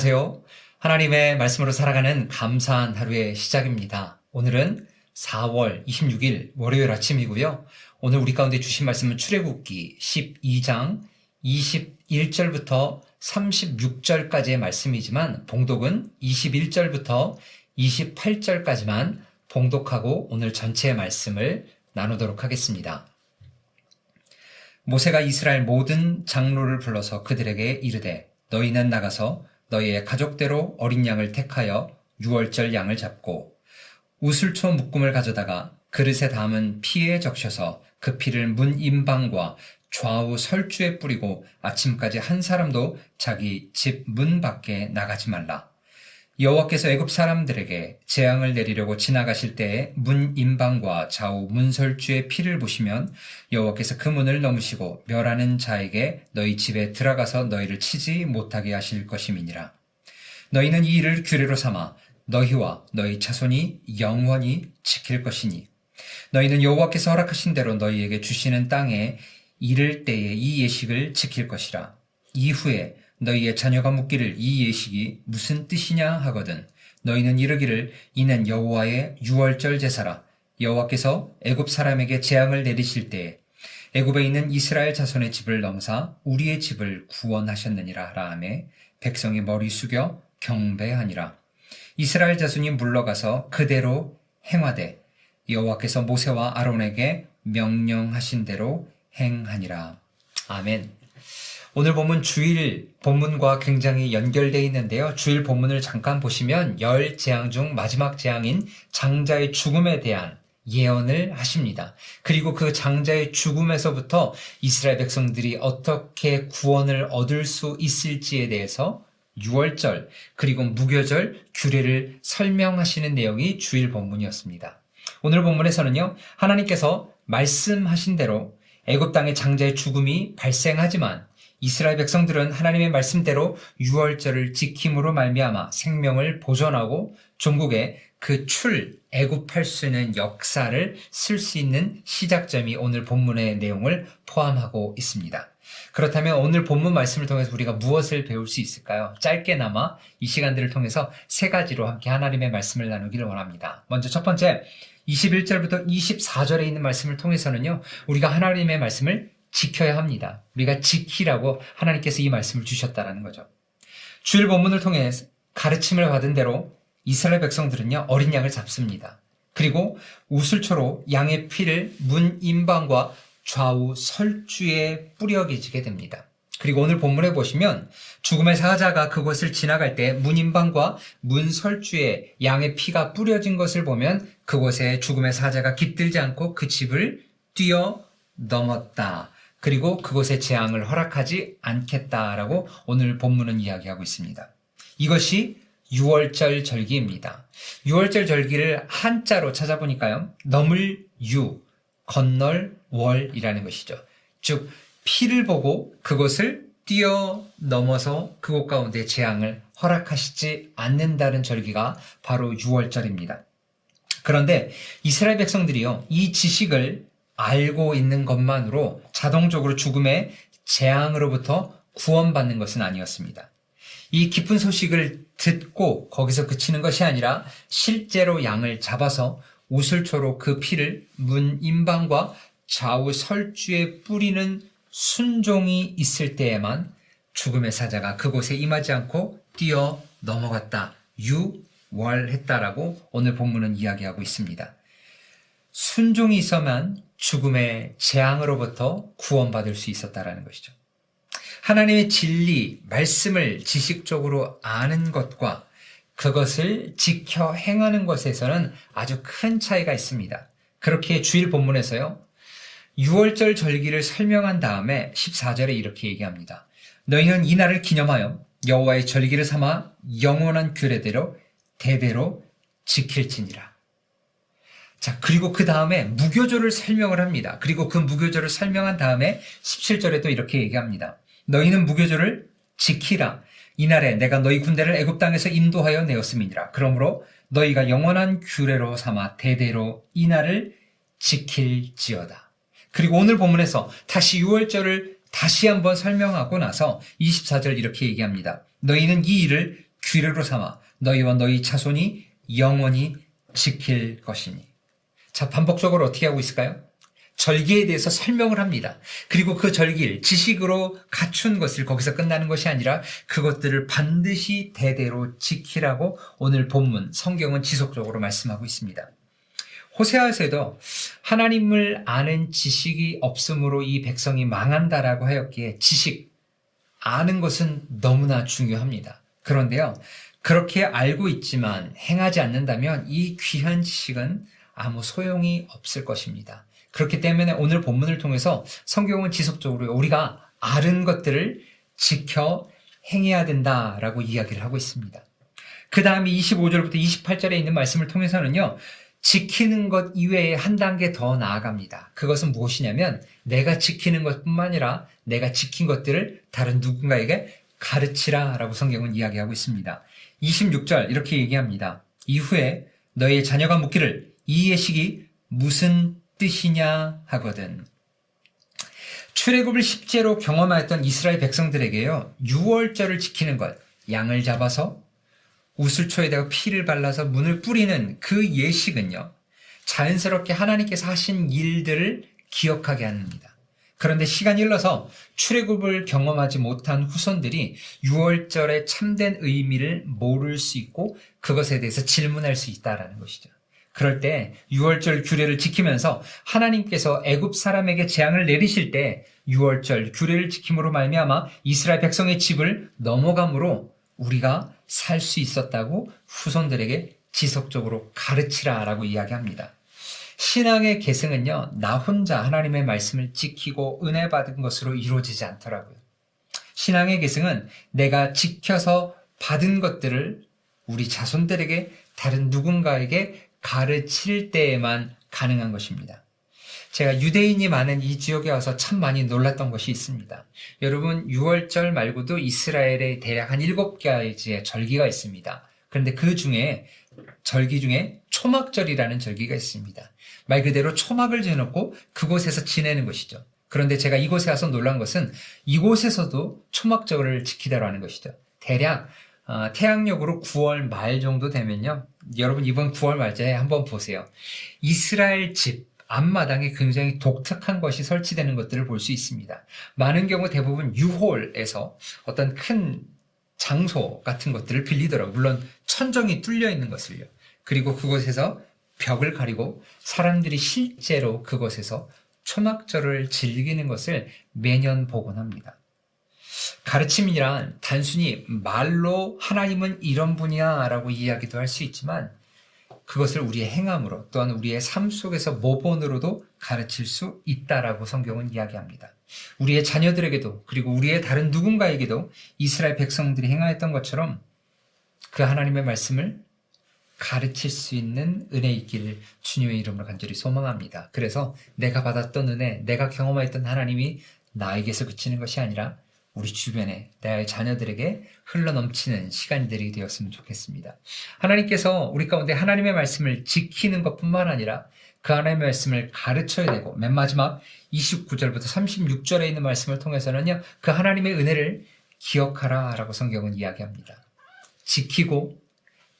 안녕하세요. 하나님의 말씀으로 살아가는 감사한 하루의 시작입니다. 오늘은 4월 26일 월요일 아침이고요. 오늘 우리 가운데 주신 말씀은 출애굽기 12장 21절부터 36절까지의 말씀이지만 봉독은 21절부터 28절까지만 봉독하고 오늘 전체의 말씀을 나누도록 하겠습니다. 모세가 이스라엘 모든 장로를 불러서 그들에게 이르되 너희는 나가서 너희의 가족대로 어린 양을 택하여 유월절 양을 잡고 우슬초 묶음을 가져다가 그릇에 담은 피에 적셔서 그 피를 문 임방과 좌우 설주에 뿌리고 아침까지 한 사람도 자기 집 문 밖에 나가지 말라. 여호와께서 애굽 사람들에게 재앙을 내리려고 지나가실 때에 문 임방과 좌우 문설주의 피를 보시면 여호와께서 그 문을 넘으시고 멸하는 자에게 너희 집에 들어가서 너희를 치지 못하게 하실 것임이니라. 너희는 이 일을 규례로 삼아 너희와 너희 자손이 영원히 지킬 것이니 너희는 여호와께서 허락하신 대로 너희에게 주시는 땅에 이를 때에 이 예식을 지킬 것이라. 이후에 너희의 자녀가 묻기를 이 예식이 무슨 뜻이냐 하거든. 너희는 이르기를 이는 여호와의 유월절 제사라. 여호와께서 애굽 사람에게 재앙을 내리실 때에 애굽에 있는 이스라엘 자손의 집을 넘사 우리의 집을 구원하셨느니라 라함에 백성이 머리 숙여 경배하니라. 이스라엘 자손이 물러가서 그대로 행하되 여호와께서 모세와 아론에게 명령하신 대로 행하니라. 아멘. 오늘 본문 주일 본문과 굉장히 연결되어 있는데요. 주일 본문을 잠깐 보시면 열 재앙 중 마지막 재앙인 장자의 죽음에 대한 예언을 하십니다. 그리고 그 장자의 죽음에서부터 이스라엘 백성들이 어떻게 구원을 얻을 수 있을지에 대해서 6월절 그리고 무교절 규례를 설명하시는 내용이 주일 본문이었습니다. 오늘 본문에서는요. 하나님께서 말씀하신 대로 애굽 땅의 장자의 죽음이 발생하지만 이스라엘 백성들은 하나님의 말씀대로 유월절을 지킴으로 말미암아 생명을 보존하고 종국에 그 출 애굽할 수 있는 역사를 쓸 수 있는 시작점이 오늘 본문의 내용을 포함하고 있습니다. 그렇다면 오늘 본문 말씀을 통해서 우리가 무엇을 배울 수 있을까요? 짧게나마 이 시간들을 통해서 세 가지로 함께 하나님의 말씀을 나누기를 원합니다. 먼저 첫 번째, 21절부터 24절에 있는 말씀을 통해서는요, 우리가 하나님의 말씀을 지켜야 합니다. 우리가 지키라고 하나님께서 이 말씀을 주셨다라는 거죠. 주일 본문을 통해 가르침을 받은 대로 이스라엘 백성들은요, 어린 양을 잡습니다. 그리고 우슬초로 양의 피를 문 임방과 좌우 설주에 뿌려기지게 됩니다. 그리고 오늘 본문에 보시면 죽음의 사자가 그곳을 지나갈 때 문인방과 문설주에 양의 피가 뿌려진 것을 보면 그곳에 죽음의 사자가 깃들지 않고 그 집을 뛰어 넘었다. 그리고 그곳에 재앙을 허락하지 않겠다라고 오늘 본문은 이야기하고 있습니다. 이것이 6월절 절기입니다. 6월절 절기를 한자로 찾아보니까요. 넘을 유, 건널 월이라는 것이죠. 즉 피를 보고 그것을 뛰어 넘어서 그곳 가운데 재앙을 허락하시지 않는다는 절기가 바로 6월절입니다. 그런데 이스라엘 백성들이요, 이 지식을 알고 있는 것만으로 자동적으로 죽음의 재앙으로부터 구원받는 것은 아니었습니다. 이 기쁜 소식을 듣고 거기서 그치는 것이 아니라 실제로 양을 잡아서 우슬초로 그 피를 문 임방과 좌우 설주에 뿌리는 순종이 있을 때에만 죽음의 사자가 그곳에 임하지 않고 뛰어 넘어갔다. 유월했다라고 오늘 본문은 이야기하고 있습니다. 순종이 있어만 죽음의 재앙으로부터 구원받을 수 있었다라는 것이죠. 하나님의 진리, 말씀을 지식적으로 아는 것과 그것을 지켜 행하는 것에서는 아주 큰 차이가 있습니다. 그렇게 주일 본문에서요. 6월절 절기를 설명한 다음에 14절에 이렇게 얘기합니다. 너희는 이 날을 기념하여 여호와의 절기를 삼아 영원한 규례대로 대대로 지킬지니라. 자, 그리고 그 다음에 무교절을 설명을 합니다. 그리고 그 무교절을 설명한 다음에 17절에 도 이렇게 얘기합니다. 너희는 무교절을 지키라. 이날에 내가 너희 군대를 애굽 땅에서 인도하여 내었음이니라. 그러므로 너희가 영원한 규례로 삼아 대대로 이날을 지킬지어다. 그리고 오늘 본문에서 다시 6월절을 다시 한번 설명하고 나서 24절 이렇게 얘기합니다. 너희는 이 일을 규례로 삼아 너희와 너희 자손이 영원히 지킬 것이니. 자, 반복적으로 어떻게 하고 있을까요? 절기에 대해서 설명을 합니다. 그리고 그 절기를 지식으로 갖춘 것을 거기서 끝나는 것이 아니라 그것들을 반드시 대대로 지키라고 오늘 본문 성경은 지속적으로 말씀하고 있습니다. 호세아에서도 하나님을 아는 지식이 없으므로 이 백성이 망한다라고 하였기에 지식, 아는 것은 너무나 중요합니다. 그런데요, 그렇게 알고 있지만 행하지 않는다면 이 귀한 지식은 아무 소용이 없을 것입니다. 그렇기 때문에 오늘 본문을 통해서 성경은 지속적으로 우리가 아는 것들을 지켜 행해야 된다라고 이야기를 하고 있습니다. 그 다음에 25절부터 28절에 있는 말씀을 통해서는요, 지키는 것 이외에 한 단계 더 나아갑니다. 그것은 무엇이냐면 내가 지키는 것 뿐만 아니라 내가 지킨 것들을 다른 누군가에게 가르치라 라고 성경은 이야기하고 있습니다. 26절 이렇게 얘기합니다. 이후에 너의 자녀가 묻기를 이 예식이 무슨 뜻이냐 하거든. 출애굽을 십제로 경험하였던 이스라엘 백성들에게요. 6월절을 지키는 것, 양을 잡아서 우슬초에다가 피를 발라서 문을 뿌리는 그 예식은요. 자연스럽게 하나님께서 하신 일들을 기억하게 합니다. 그런데 시간이 흘러서 출애굽을 경험하지 못한 후손들이 6월절의 참된 의미를 모를 수 있고 그것에 대해서 질문할 수 있다라는 것이죠. 그럴 때 6월절 규례를 지키면서 하나님께서 애굽 사람에게 재앙을 내리실 때 6월절 규례를 지킴으로 말미암아 이스라엘 백성의 집을 넘어감으로 우리가 살 수 있었다고 후손들에게 지속적으로 가르치라라고 이야기합니다. 신앙의 계승은요, 나 혼자 하나님의 말씀을 지키고 은혜 받은 것으로 이루어지지 않더라고요. 신앙의 계승은 내가 지켜서 받은 것들을 우리 자손들에게 다른 누군가에게 가르칠 때에만 가능한 것입니다. 제가 유대인이 많은 이 지역에 와서 참 많이 놀랐던 것이 있습니다. 여러분, 6월절 말고도 이스라엘에 대략 한 7가지의 절기가 있습니다. 그런데 그 중에 절기 중에 초막절이라는 절기가 있습니다. 말 그대로 초막을 지어놓고 그곳에서 지내는 것이죠. 그런데 제가 이곳에 와서 놀란 것은 이곳에서도 초막절을 지키다라는 것이죠. 대략 어, 태양력으로 9월 말 정도 되면요. 여러분 이번 9월 말에 한번 보세요. 이스라엘 집 앞마당에 굉장히 독특한 것이 설치되는 것들을 볼 수 있습니다. 많은 경우 대부분 유홀에서 어떤 큰 장소 같은 것들을 빌리더라고요. 물론 천정이 뚫려 있는 것을요. 그리고 그곳에서 벽을 가리고 사람들이 실제로 그곳에서 초막절을 즐기는 것을 매년 보곤 합니다. 가르침이란 단순히 말로 하나님은 이런 분이야 라고 이야기도 할 수 있지만 그것을 우리의 행함으로 또한 우리의 삶 속에서 모본으로도 가르칠 수 있다라고 성경은 이야기합니다. 우리의 자녀들에게도 그리고 우리의 다른 누군가에게도 이스라엘 백성들이 행하였던 것처럼 그 하나님의 말씀을 가르칠 수 있는 은혜 있기를 주님의 이름으로 간절히 소망합니다. 그래서 내가 받았던 은혜, 내가 경험했던 하나님이 나에게서 그치는 것이 아니라 우리 주변에 내 자녀들에게 흘러넘치는 시간들이 되었으면 좋겠습니다. 하나님께서 우리 가운데 하나님의 말씀을 지키는 것뿐만 아니라 그 하나님의 말씀을 가르쳐야 되고 맨 마지막 29절부터 36절에 있는 말씀을 통해서는요. 그 하나님의 은혜를 기억하라 라고 성경은 이야기합니다. 지키고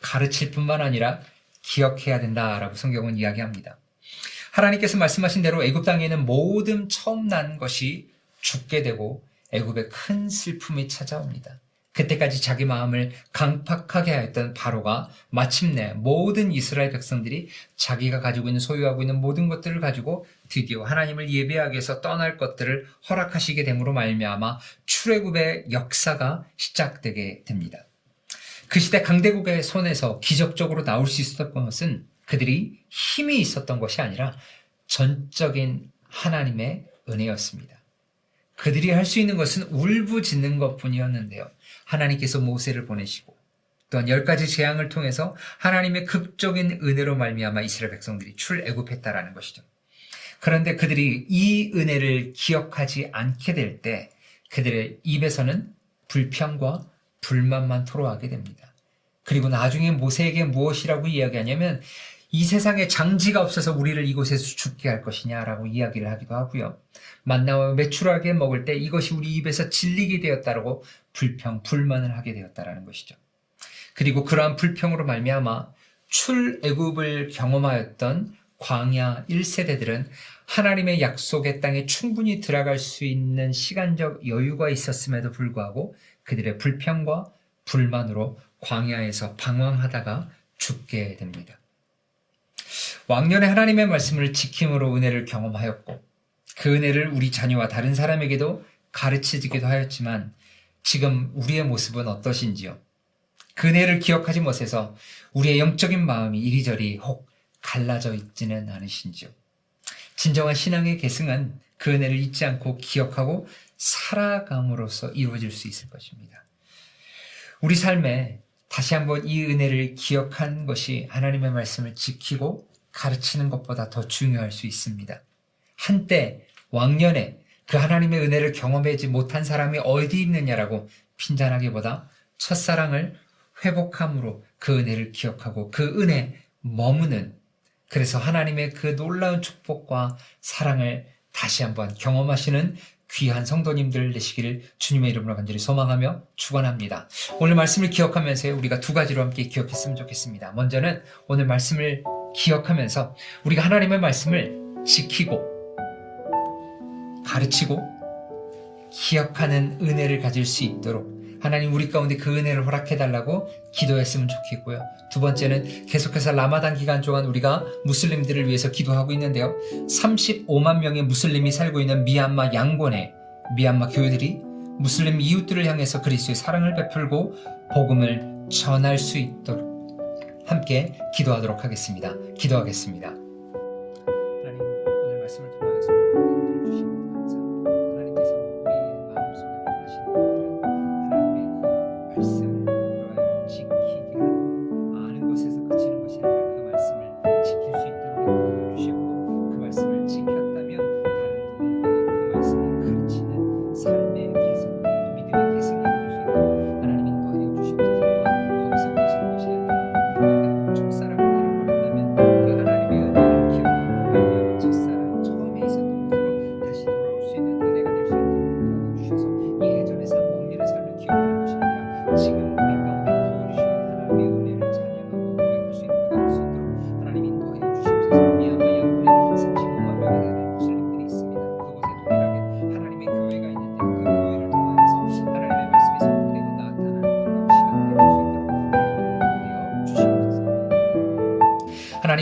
가르칠 뿐만 아니라 기억해야 된다라고 성경은 이야기합니다. 하나님께서 말씀하신 대로 애굽 땅에는 모든 처음 난 것이 죽게 되고 애굽에 큰 슬픔이 찾아옵니다. 그때까지 자기 마음을 강팍하게 하였던 바로가 마침내 모든 이스라엘 백성들이 자기가 가지고 있는 소유하고 있는 모든 것들을 가지고 드디어 하나님을 예배하기 위해서 떠날 것들을 허락하시게 됨으로 말미암아 출애굽의 역사가 시작되게 됩니다. 그 시대 강대국의 손에서 기적적으로 나올 수 있었던 것은 그들이 힘이 있었던 것이 아니라 전적인 하나님의 은혜였습니다. 그들이 할 수 있는 것은 울부짖는 것 뿐이었는데요. 하나님께서 모세를 보내시고 또한 열 가지 재앙을 통해서 하나님의 극적인 은혜로 말미암아 이스라엘 백성들이 출애굽했다라는 것이죠. 그런데 그들이 이 은혜를 기억하지 않게 될 때 그들의 입에서는 불평과 불만만 토로하게 됩니다. 그리고 나중에 모세에게 무엇이라고 이야기하냐면 이 세상에 장지가 없어서 우리를 이곳에서 죽게 할 것이냐라고 이야기를 하기도 하고요. 만나와 매출하게 먹을 때 이것이 우리 입에서 질리게 되었다라고 불평, 불만을 하게 되었다라는 것이죠. 그리고 그러한 불평으로 말미암아 출애굽을 경험하였던 광야 1세대들은 하나님의 약속의 땅에 충분히 들어갈 수 있는 시간적 여유가 있었음에도 불구하고 그들의 불평과 불만으로 광야에서 방황하다가 죽게 됩니다. 왕년에 하나님의 말씀을 지킴으로 은혜를 경험하였고 그 은혜를 우리 자녀와 다른 사람에게도 가르치기도 하였지만 지금 우리의 모습은 어떠신지요? 그 은혜를 기억하지 못해서 우리의 영적인 마음이 이리저리 혹 갈라져 있지는 않으신지요? 진정한 신앙의 계승은 그 은혜를 잊지 않고 기억하고 살아감으로써 이루어질 수 있을 것입니다. 우리 삶에 다시 한번 이 은혜를 기억한 것이 하나님의 말씀을 지키고 가르치는 것보다 더 중요할 수 있습니다. 한때 왕년에 그 하나님의 은혜를 경험하지 못한 사람이 어디 있느냐라고 핀잔하기보다 첫사랑을 회복함으로 그 은혜를 기억하고 그 은혜 머무는 그래서 하나님의 그 놀라운 축복과 사랑을 다시 한번 경험하시는 귀한 성도님들 되시기를 주님의 이름으로 간절히 소망하며 축원합니다. 오늘 말씀을 기억하면서 우리가 두 가지로 함께 기억했으면 좋겠습니다. 먼저는 오늘 말씀을 기억하면서 우리가 하나님의 말씀을 지키고 가르치고 기억하는 은혜를 가질 수 있도록 하나님 우리 가운데 그 은혜를 허락해 달라고 기도했으면 좋겠고요. 두 번째는 계속해서 라마단 기간 동안 우리가 무슬림들을 위해서 기도하고 있는데요. 35만 명의 무슬림이 살고 있는 미얀마 양곤의 미얀마 교회들이 무슬림 이웃들을 향해서 그리스도의 사랑을 베풀고 복음을 전할 수 있도록 함께 기도하도록 하겠습니다. 기도하겠습니다.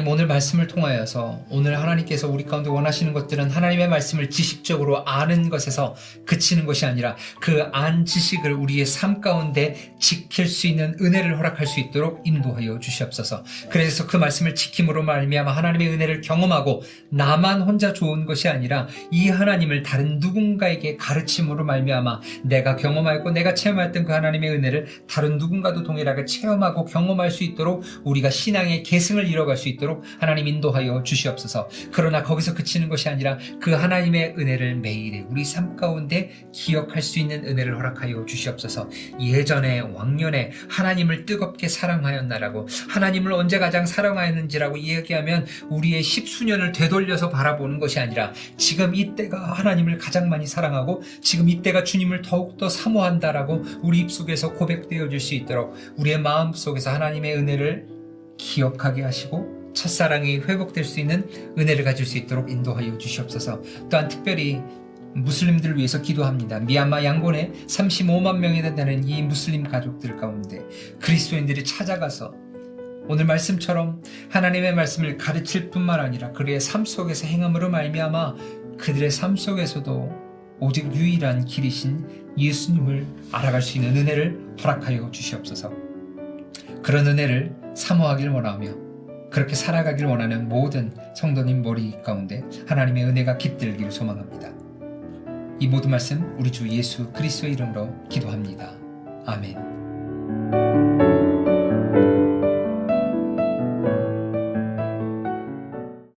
말씀을 통하여서 오늘 하나님께서 우리 가운데 원하시는 것들은 하나님의 말씀을 지식적으로 아는 것에서 그치는 것이 아니라 그 안 지식을 우리의 삶 가운데 지킬 수 있는 은혜를 허락할 수 있도록 인도하여 주시옵소서. 그래서 그 말씀을 지킴으로 말미암아 하나님의 은혜를 경험하고 나만 혼자 좋은 것이 아니라 이 하나님을 다른 누군가에게 가르침으로 말미암아 내가 경험하였고 내가 체험했던 그 하나님의 은혜를 다른 누군가도 동일하게 체험하고 경험할 수 있도록 우리가 신앙의 계승을 이뤄갈 수 있도록 하나님 인도하여 주시옵소서. 그러나 거기서 그치는 것이 아니라 그 하나님의 은혜를 매일에 우리 삶 가운데 기억할 수 있는 은혜를 허락하여 주시옵소서. 예전에 왕년에 하나님을 뜨겁게 사랑하였나라고 하나님을 언제 가장 사랑하였는지라고 이야기하면 우리의 십수년을 되돌려서 바라보는 것이 아니라 지금 이때가 하나님을 가장 많이 사랑하고 지금 이때가 주님을 더욱더 사모한다라고 우리 입속에서 고백되어 줄수 있도록 우리의 마음 속에서 하나님의 은혜를 기억하게 하시고 첫사랑이 회복될 수 있는 은혜를 가질 수 있도록 인도하여 주시옵소서. 또한 특별히 무슬림들을 위해서 기도합니다. 미얀마 양곤에 35만 명이 된다는 이 무슬림 가족들 가운데 그리스도인들이 찾아가서 오늘 말씀처럼 하나님의 말씀을 가르칠 뿐만 아니라 그들의 삶 속에서 행함으로 말미암아 그들의 삶 속에서도 오직 유일한 길이신 예수님을 알아갈 수 있는 은혜를 허락하여 주시옵소서. 그런 은혜를 사모하길 원하며 그렇게 살아가길 원하는 모든 성도님 머리 가운데 하나님의 은혜가 깃들기를 소망합니다. 이 모든 말씀 우리 주 예수 그리스도의 이름으로 기도합니다. 아멘.